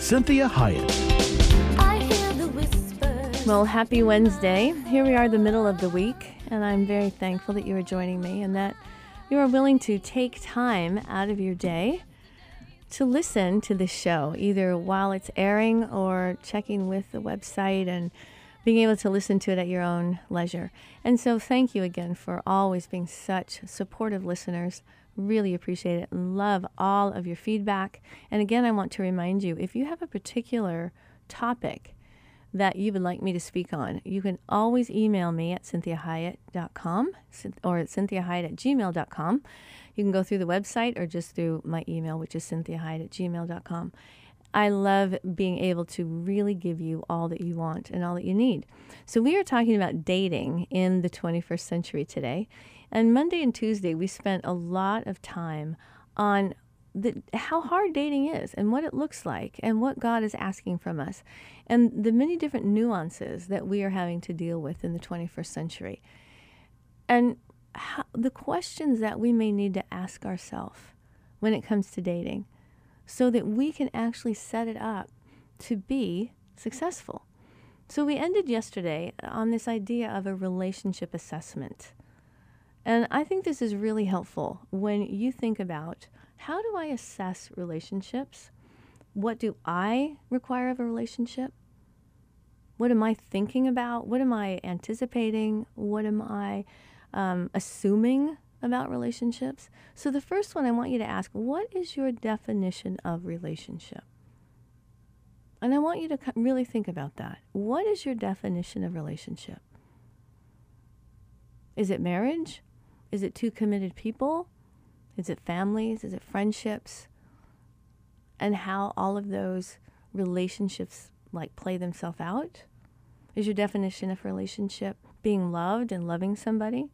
Cinthia Hiett. Well, happy Wednesday. Here we are, the middle of the week, and I'm very thankful that you are joining me and that you are willing to take time out of your day to listen to this show, either while it's airing or checking with the website and being able to listen to it at your own leisure. And so, thank you again for always being such supportive listeners. Really appreciate it and love all of your feedback. And again, I want to remind you if you have a particular topic that you would like me to speak on, you can always email me at cinthiahiett.com or at cinthiahiett at gmail.com. You can go through the website or just through my email, which is cinthiahiett at gmail.com. I love being able to really give you all that you want and all that you need. So, we are talking about dating in the 21st century today. And Monday and Tuesday, we spent a lot of time on the, how hard dating is and what it looks like and what God is asking from us and the many different nuances that we are having to deal with in the 21st century. And how, the questions that we may need to ask ourselves when it comes to dating so that we can actually set it up to be successful. So we ended yesterday on this idea of a relationship assessment. And I think this is really helpful when you think about how do I assess relationships? What do I require of a relationship? What am I thinking about? What am I anticipating? What am I um, assuming about relationships. So, the first one I want you to ask what is your definition of relationship? And I want you to really think about that. What is your definition of relationship? Is it marriage? Is it two committed people? Is it families? Is it friendships? And how all of those relationships like play themselves out? Is your definition of relationship being loved and loving somebody?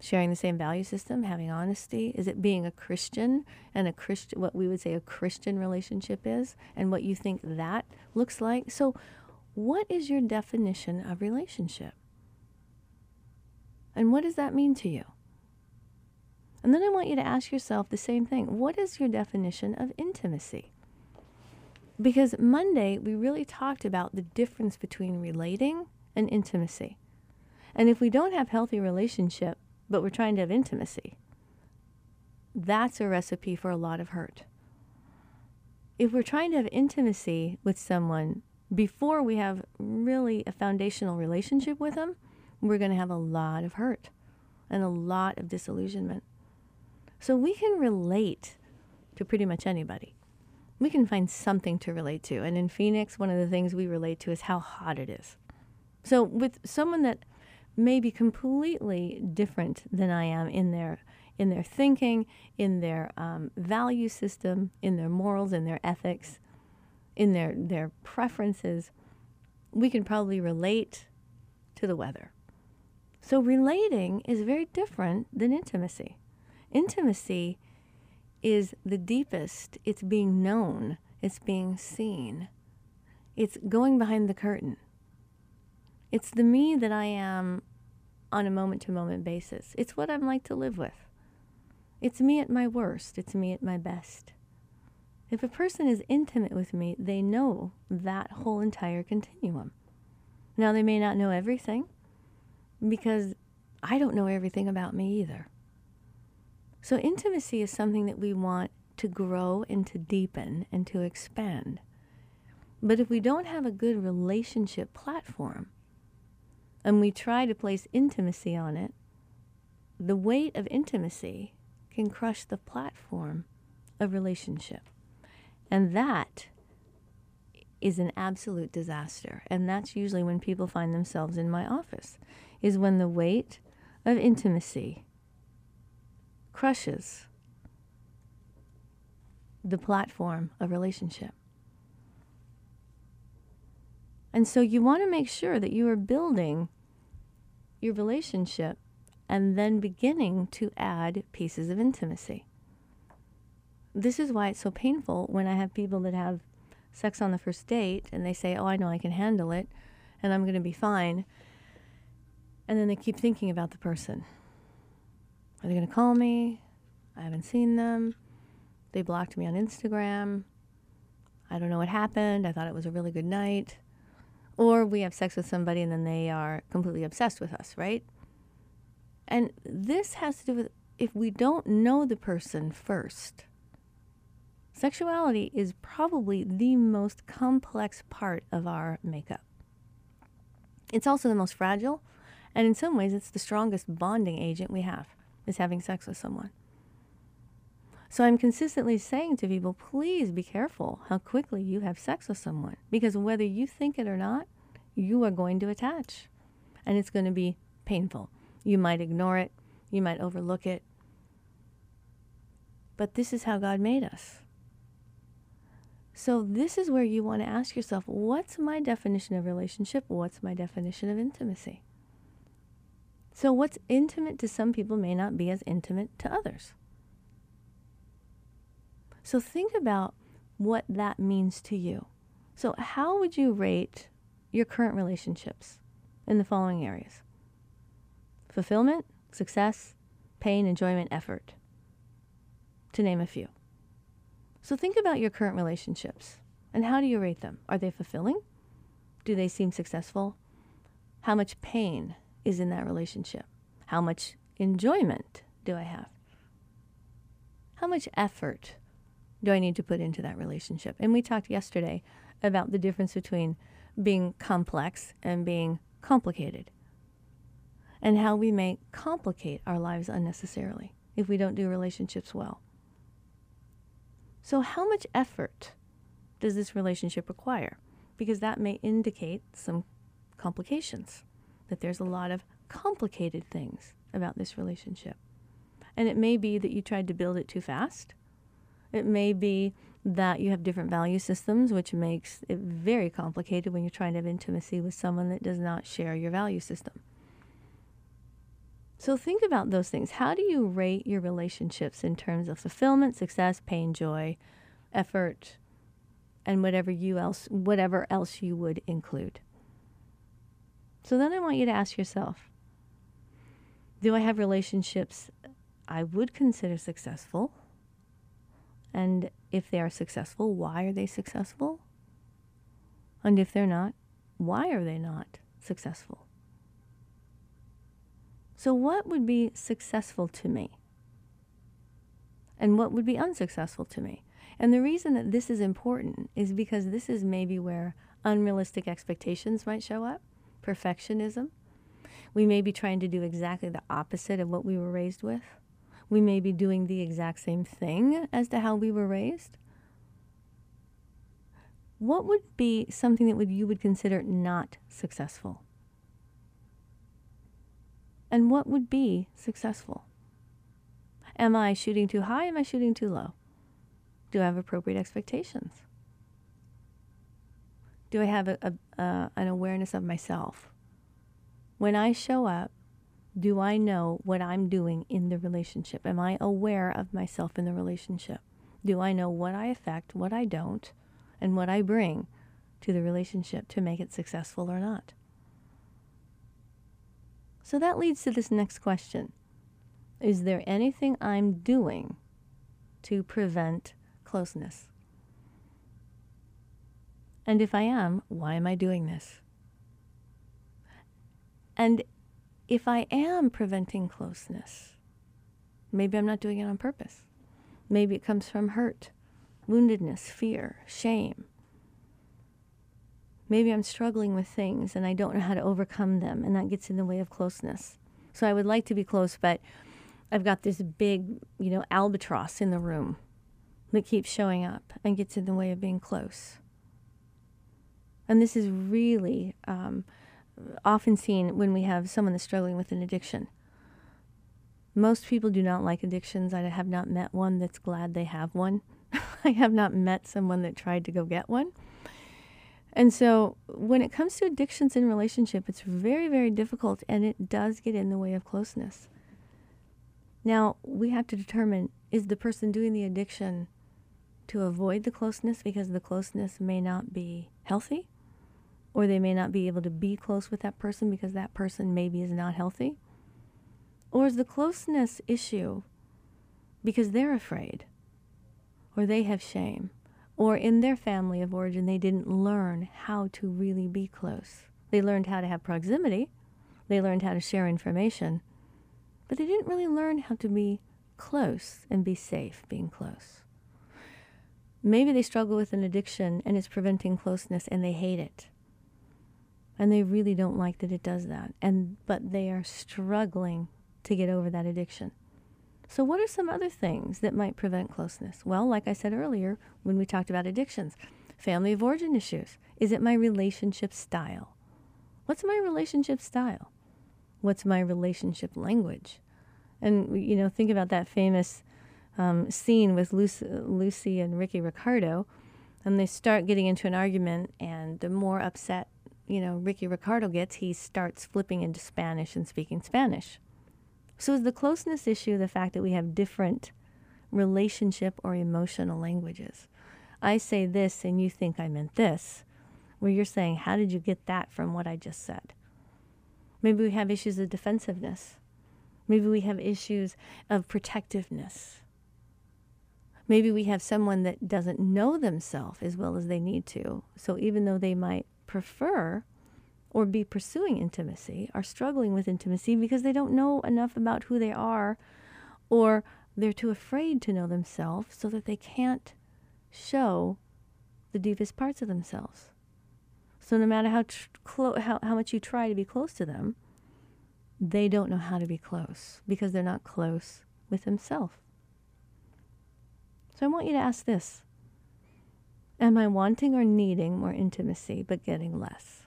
sharing the same value system, having honesty? Is it being a Christian and a Christian, what we would say a Christian relationship is, and what you think that looks like? So, what is your definition of relationship? And what does that mean to you? And then I want you to ask yourself the same thing what is your definition of intimacy? Because Monday, we really talked about the difference between relating and intimacy. And if we don't have healthy relationship, but we're trying to have intimacy. That's a recipe for a lot of hurt. If we're trying to have intimacy with someone before we have really a foundational relationship with them, we're going to have a lot of hurt and a lot of disillusionment. So we can relate to pretty much anybody. We can find something to relate to. And in Phoenix, one of the things we relate to is how hot it is. So with someone that may be completely different than I am in their in their thinking, in their um, value system, in their morals, in their ethics, in their their preferences. We can probably relate to the weather. So relating is very different than intimacy. Intimacy is the deepest. It's being known. It's being seen. It's going behind the curtain. It's the me that I am on a moment to moment basis. It's what I'm like to live with. It's me at my worst, it's me at my best. If a person is intimate with me, they know that whole entire continuum. Now, they may not know everything because I don't know everything about me either. So, intimacy is something that we want to grow and to deepen and to expand. But if we don't have a good relationship platform, and we try to place intimacy on it, the weight of intimacy can crush the platform of relationship. And that is an absolute disaster. And that's usually when people find themselves in my office, is when the weight of intimacy crushes the platform of relationship. And so you want to make sure that you are building your relationship and then beginning to add pieces of intimacy. This is why it's so painful when I have people that have sex on the first date and they say, Oh, I know I can handle it and I'm going to be fine. And then they keep thinking about the person. Are they going to call me? I haven't seen them. They blocked me on Instagram. I don't know what happened. I thought it was a really good night. Or we have sex with somebody and then they are completely obsessed with us, right? And this has to do with if we don't know the person first. Sexuality is probably the most complex part of our makeup. It's also the most fragile, and in some ways, it's the strongest bonding agent we have, is having sex with someone. So I'm consistently saying to people, please be careful how quickly you have sex with someone, because whether you think it or not, you are going to attach, and it's going to be painful. You might ignore it, you might overlook it, but this is how God made us. So, this is where you want to ask yourself what's my definition of relationship? What's my definition of intimacy? So, what's intimate to some people may not be as intimate to others. So, think about what that means to you. So, how would you rate your current relationships in the following areas fulfillment, success, pain, enjoyment, effort, to name a few. So think about your current relationships and how do you rate them? Are they fulfilling? Do they seem successful? How much pain is in that relationship? How much enjoyment do I have? How much effort do I need to put into that relationship? And we talked yesterday about the difference between being complex and being complicated, and how we may complicate our lives unnecessarily if we don't do relationships well. So, how much effort does this relationship require? Because that may indicate some complications, that there's a lot of complicated things about this relationship. And it may be that you tried to build it too fast. It may be that you have different value systems, which makes it very complicated when you're trying to have intimacy with someone that does not share your value system. So think about those things. How do you rate your relationships in terms of fulfillment, success, pain, joy, effort, and whatever you else whatever else you would include? So then I want you to ask yourself, do I have relationships I would consider successful? And if they are successful, why are they successful? And if they're not, why are they not successful? So, what would be successful to me? And what would be unsuccessful to me? And the reason that this is important is because this is maybe where unrealistic expectations might show up, perfectionism. We may be trying to do exactly the opposite of what we were raised with. We may be doing the exact same thing as to how we were raised. What would be something that would, you would consider not successful? and what would be successful? Am I shooting too high? Am I shooting too low? Do I have appropriate expectations? Do I have a, a, uh, an awareness of myself? When I show up, do I know what I'm doing in the relationship? Am I aware of myself in the relationship? Do I know what I affect, what I don't, and what I bring to the relationship to make it successful or not? So that leads to this next question Is there anything I'm doing to prevent closeness? And if I am, why am I doing this? And if I am preventing closeness, maybe I'm not doing it on purpose. Maybe it comes from hurt, woundedness, fear, shame, maybe I'm struggling with things and I don't know how to overcome them, and that gets in the way of closeness. So I would like to be close, but I've got this big, you know, albatross in the room that keeps showing up and gets in the way of being close. And this is really um, often seen when we have someone that's struggling with an addiction. Most people do not like addictions. I have not met one that's glad they have one. I have not met someone that tried to go get one. And so when it comes to addictions in relationship, it's very, very difficult and it does get in the way of closeness. Now, we have to determine is the person doing the addiction to avoid the closeness because the closeness may not be healthy? Or they may not be able to be close with that person because that person maybe is not healthy? Or is the closeness issue because they're afraid? Or they have shame? Or in their family of origin, they didn't learn how to really be close. They learned how to have proximity, they learned how to share information, but they didn't really learn how to be close and be safe being close. Maybe they struggle with an addiction and it's preventing closeness and they hate it. And they really don't like that it does that. And but they are struggling to get over that addiction. So what are some other things that might prevent closeness? Well, like I said earlier when we talked about addictions, family of origin issues. Is it my relationship style? What's my relationship style? What's my relationship language? And, you know, think about that famous um, scene with Lucy, Lucy and Ricky Ricardo. And they start getting into an argument, and the more upset, you know, Ricky Ricardo gets, he starts flipping into Spanish and speaking Spanish. So is the closeness issue the fact that we have different relationship or emotional languages? I say this and you think I meant this, where you're saying, how did you get that from what I just said? Maybe we have issues of defensiveness. Maybe we have issues of protectiveness. Maybe we have someone that doesn't know themselves as well as they need to. So even though they might prefer or be pursuing intimacy, are struggling with intimacy because they don't know enough about who they are or they're too afraid to know themselves so that they can't show the deepest parts of themselves. So no matter how, tr- clo- how, how much you try to be close to them, they don't know how to be close because they're not close with themselves. So I want you to ask this Am I wanting or needing more intimacy but getting less?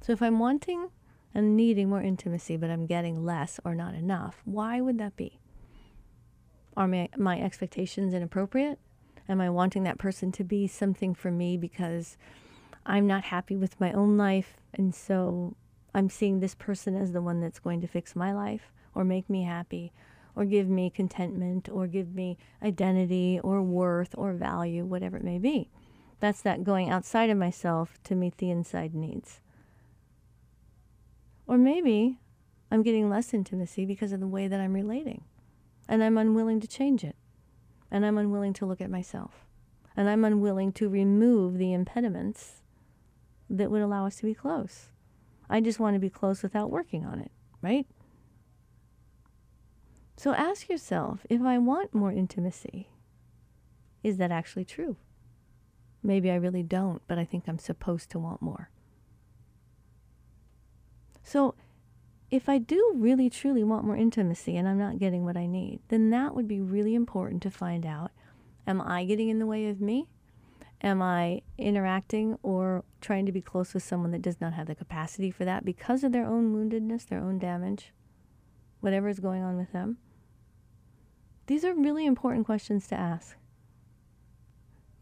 So if I'm wanting and needing more intimacy but I'm getting less or not enough, why would that be? Are my, my expectations inappropriate? Am I wanting that person to be something for me because I'm not happy with my own life and so I'm seeing this person as the one that's going to fix my life or make me happy or give me contentment or give me identity or worth or value, whatever it may be. That's that going outside of myself to meet the inside needs. Or maybe I'm getting less intimacy because of the way that I'm relating and I'm unwilling to change it. And I'm unwilling to look at myself. And I'm unwilling to remove the impediments that would allow us to be close. I just want to be close without working on it, right? So ask yourself if I want more intimacy, is that actually true? Maybe I really don't, but I think I'm supposed to want more. So if I do really truly want more intimacy and I'm not getting what I need, then that would be really important to find out am I getting in the way of me? Am I interacting or trying to be close with someone that does not have the capacity for that because of their own woundedness, their own damage, whatever is going on with them? These are really important questions to ask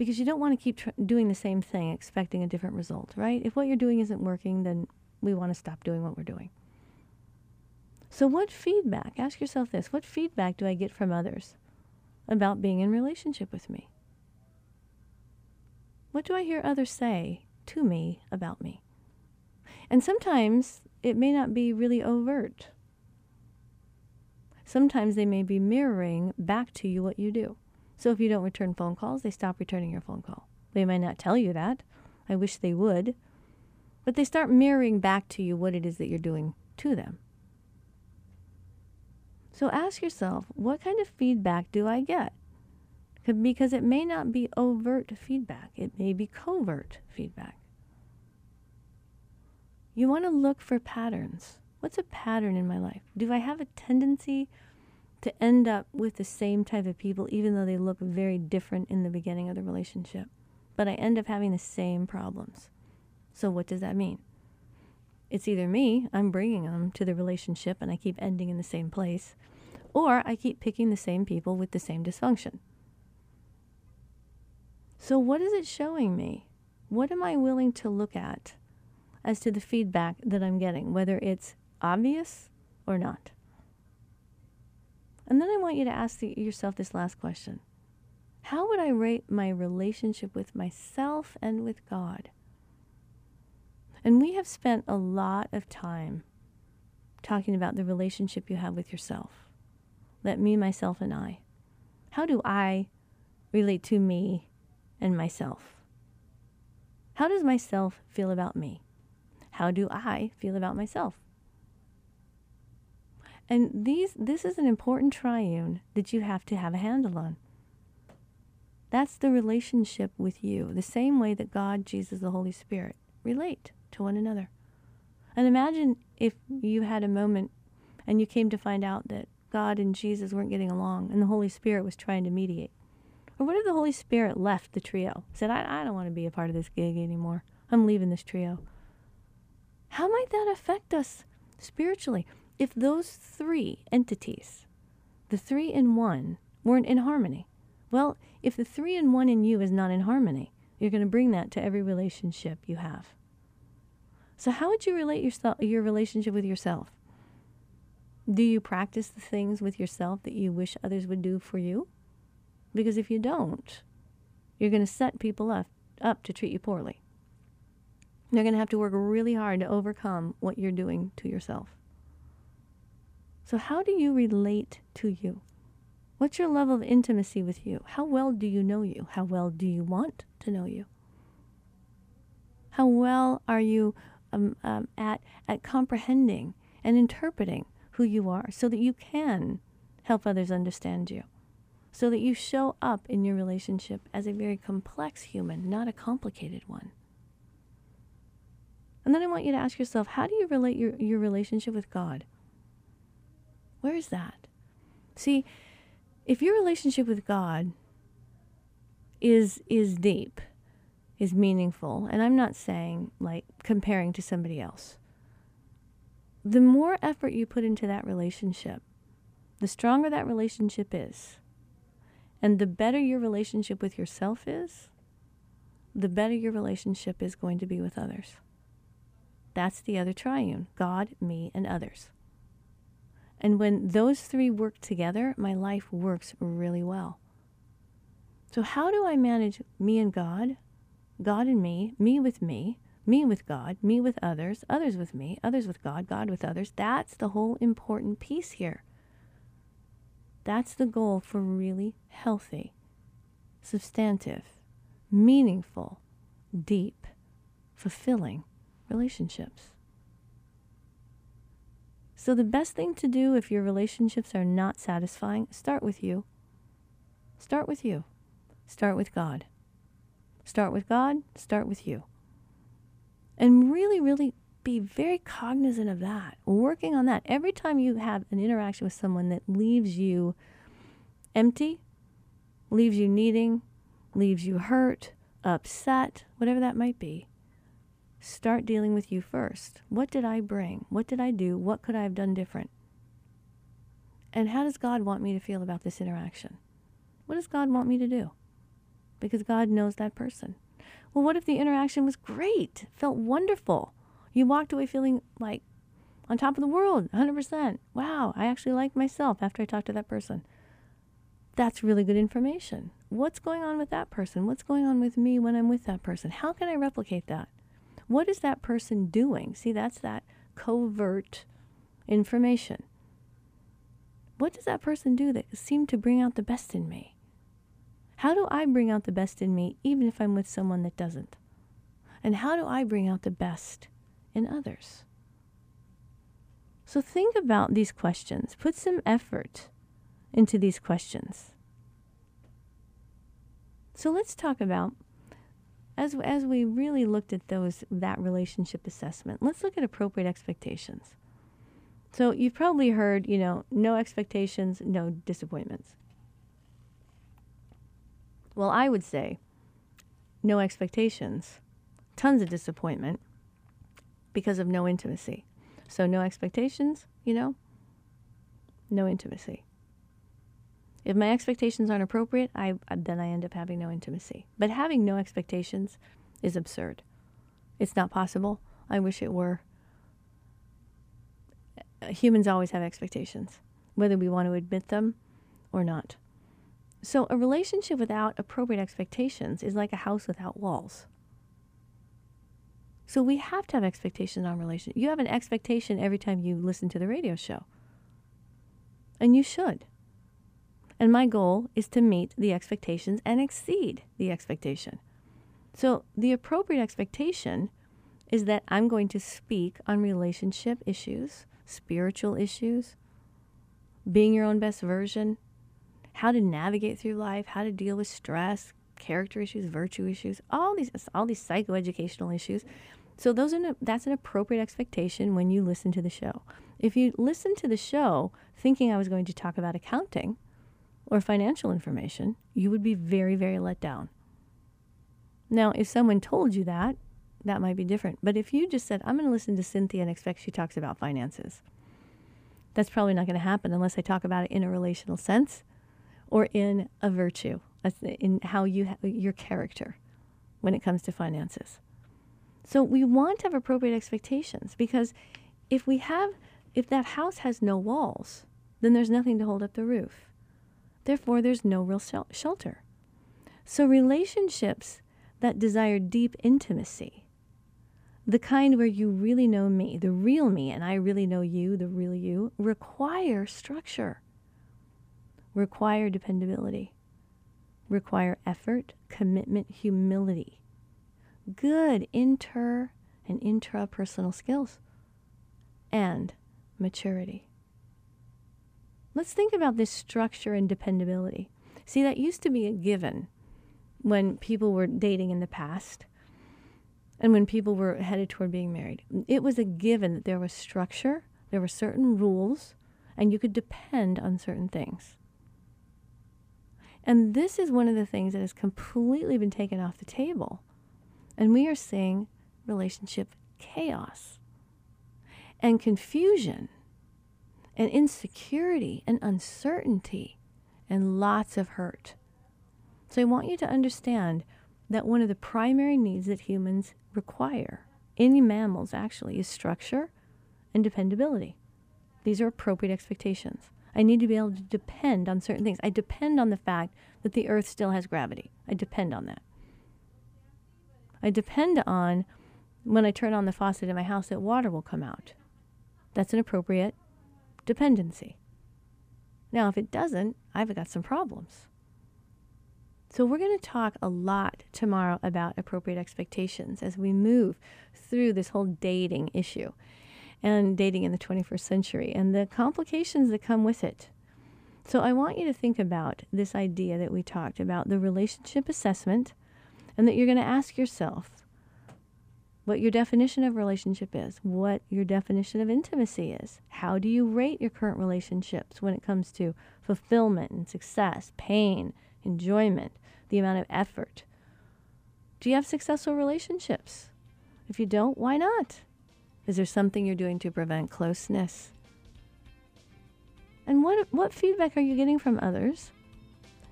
because you don't want to keep tr- doing the same thing expecting a different result, right? If what you're doing isn't working, then we want to stop doing what we're doing. So, what feedback, ask yourself this what feedback do I get from others about being in relationship with me? What do I hear others say to me about me? And sometimes it may not be really overt. Sometimes they may be mirroring back to you what you do. So if you don't return phone calls, they stop returning your phone call. They might not tell you that. I wish they would. But they start mirroring back to you what it is that you're doing to them. So ask yourself, what kind of feedback do I get? because it may not be overt feedback, it may be covert feedback. You want to look for patterns. What's a pattern in my life? Do I have a tendency to end up with the same type of people, even though they look very different in the beginning of the relationship? But I end up having the same problems. So, what does that mean? It's either me, I'm bringing them to the relationship and I keep ending in the same place, or I keep picking the same people with the same dysfunction. So, what is it showing me? What am I willing to look at as to the feedback that I'm getting, whether it's obvious or not? And then I want you to ask the, yourself this last question How would I rate my relationship with myself and with God? And we have spent a lot of time talking about the relationship you have with yourself. That me, myself, and I. How do I relate to me and myself? How does myself feel about me? How do I feel about myself? And these this is an important triune that you have to have a handle on. That's the relationship with you, the same way that God, Jesus, the Holy Spirit relate to one another. And imagine if you had a moment and you came to find out that God and Jesus weren't getting along and the Holy Spirit was trying to mediate. Or what if the Holy Spirit left the trio? Said, I, I don't want to be a part of this gig anymore. I'm leaving this trio. How might that affect us spiritually if those three entities, the three in one, weren't in harmony? Well, if the three in one in you is not in harmony, you're going to bring that to every relationship you have. So, how would you relate yourself, your relationship with yourself? Do you practice the things with yourself that you wish others would do for you? Because if you don't, you're going to set people up, up to treat you poorly. They're going to have to work really hard to overcome what you're doing to yourself. So, how do you relate to you? What's your level of intimacy with you? How well do you know you? How well do you want to know you? How well are you um, um, at, at comprehending and interpreting who you are so that you can help others understand you. So that you show up in your relationship as a very complex human, not a complicated one. And then I want you to ask yourself how do you relate your, your relationship with God? Where is that? See, if your relationship with God is is deep, is meaningful. And I'm not saying like comparing to somebody else. The more effort you put into that relationship, the stronger that relationship is. And the better your relationship with yourself is, the better your relationship is going to be with others. That's the other triune God, me, and others. And when those three work together, my life works really well. So, how do I manage me and God? God and me, me with me, me with God, me with others, others with me, others with God, God with others. That's the whole important piece here. That's the goal for really healthy, substantive, meaningful, deep, fulfilling relationships. So, the best thing to do if your relationships are not satisfying, start with you. Start with you. Start with God. Start with God, start with you. And really, really be very cognizant of that, working on that. Every time you have an interaction with someone that leaves you empty, leaves you needing, leaves you hurt, upset, whatever that might be, start dealing with you first. What did I bring? What did I do? What could I have done different? And how does God want me to feel about this interaction? What does God want me to do? because God knows that person. Well, what if the interaction was great, felt wonderful? You walked away feeling like on top of the world, 100%. Wow, I actually like myself after I talked to that person. That's really good information. What's going on with that person? What's going on with me when I'm with that person? How can I replicate that? What is that person doing? See, that's that covert information. What does that person do that seemed to bring out the best in me? How do I bring out the best in me, even if I'm with someone that doesn't? And how do I bring out the best in others? So think about these questions. Put some effort into these questions. So let's talk about as as we really looked at those that relationship assessment. Let's look at appropriate expectations. So you've probably heard, you know, no expectations, no disappointments. Well, I would say no expectations, tons of disappointment because of no intimacy. So, no expectations, you know, no intimacy. If my expectations aren't appropriate, I then I end up having no intimacy. But having no expectations is absurd. It's not possible. I wish it were. Humans always have expectations, whether we want to admit them or not. So, a relationship without appropriate expectations is like a house without walls. So, we have to have expectations on relationship. You have an expectation every time you listen to the radio show, and you should. And my goal is to meet the expectations and exceed the expectation. So, the appropriate expectation is that I'm going to speak on relationship issues, spiritual issues, being your own best version, how to navigate through life, how to deal with stress, character issues, virtue issues, all these all these psychoeducational issues. So those are that's an appropriate expectation when you listen to the show. If you listen to the show thinking I was going to talk about accounting, or financial information, you would be very, very let down. Now, if someone told you that, that might be different. But if you just said, I'm going to listen to Cinthia and expect she talks about finances, that's probably not going to happen unless I talk about it in a relational sense or in a virtue, in how you your character when it comes to finances. So we want to have appropriate expectations because if we have if that house has no walls, then there's nothing to hold up the roof. Therefore, there's no real shelter. So, relationships that desire deep intimacy, the kind where you really know me, the real me, and I really know you, the real you, require structure, require dependability, require effort, commitment, humility, good inter and intrapersonal skills, and maturity. Let's think about this structure and dependability. See, that used to be a given when people were dating in the past and when people were headed toward being married. It was a given that there was structure, there were certain rules, and you could depend on certain things. And this is one of the things that has completely been taken off the table. And we are seeing relationship chaos and confusion and insecurity and uncertainty and lots of hurt. So I want you to understand that one of the primary needs that humans require, any mammals actually, is structure and dependability. These are appropriate expectations. I need to be able to depend on certain things. I depend on the fact that the earth still has gravity. I depend on that. I depend on when I turn on the faucet in my house that water will come out. That's an appropriate dependency. Now, if it doesn't, I've got some problems. So, we're going to talk a lot tomorrow about appropriate expectations as we move through this whole dating issue and dating in the 21st century and the complications that come with it. So, I want you to think about this idea that we talked about the relationship assessment and that you're going to ask yourself what your definition of relationship is, what your definition of intimacy is. How do you rate your current relationships when it comes to fulfillment and success, pain, enjoyment, the amount of effort? Do you have successful relationships? If you don't, why not? Is there something you're doing to prevent closeness? And what what feedback are you getting from others?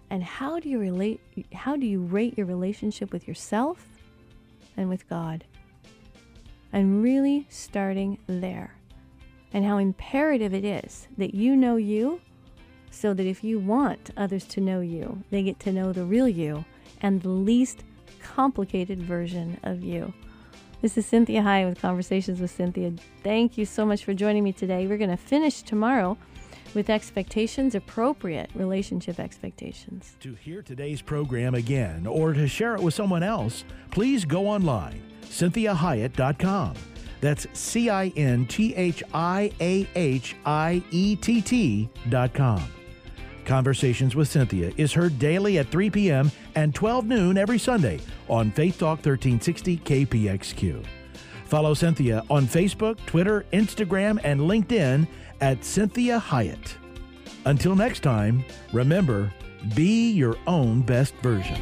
And how do you relate how do you rate your relationship with yourself and with God? And really starting there. And how imperative it is that you know you so that if you want others to know you, they get to know the real you and the least complicated version of you. This is Cinthia Hiett with Conversations with Cinthia. Thank you so much for joining me today. We're going to finish tomorrow with expectations, appropriate relationship expectations. To hear today's program again or to share it with someone else, please go online CinthiaHiett.com. That's C I N T H I A H I E T T.com. Conversations with Cinthia is heard daily at 3 p.m. and 12 noon every Sunday on Faith Talk 1360 KPXQ. Follow Cinthia on Facebook, Twitter, Instagram, and LinkedIn at Cinthia Hiett. Until next time, remember, be your own best version.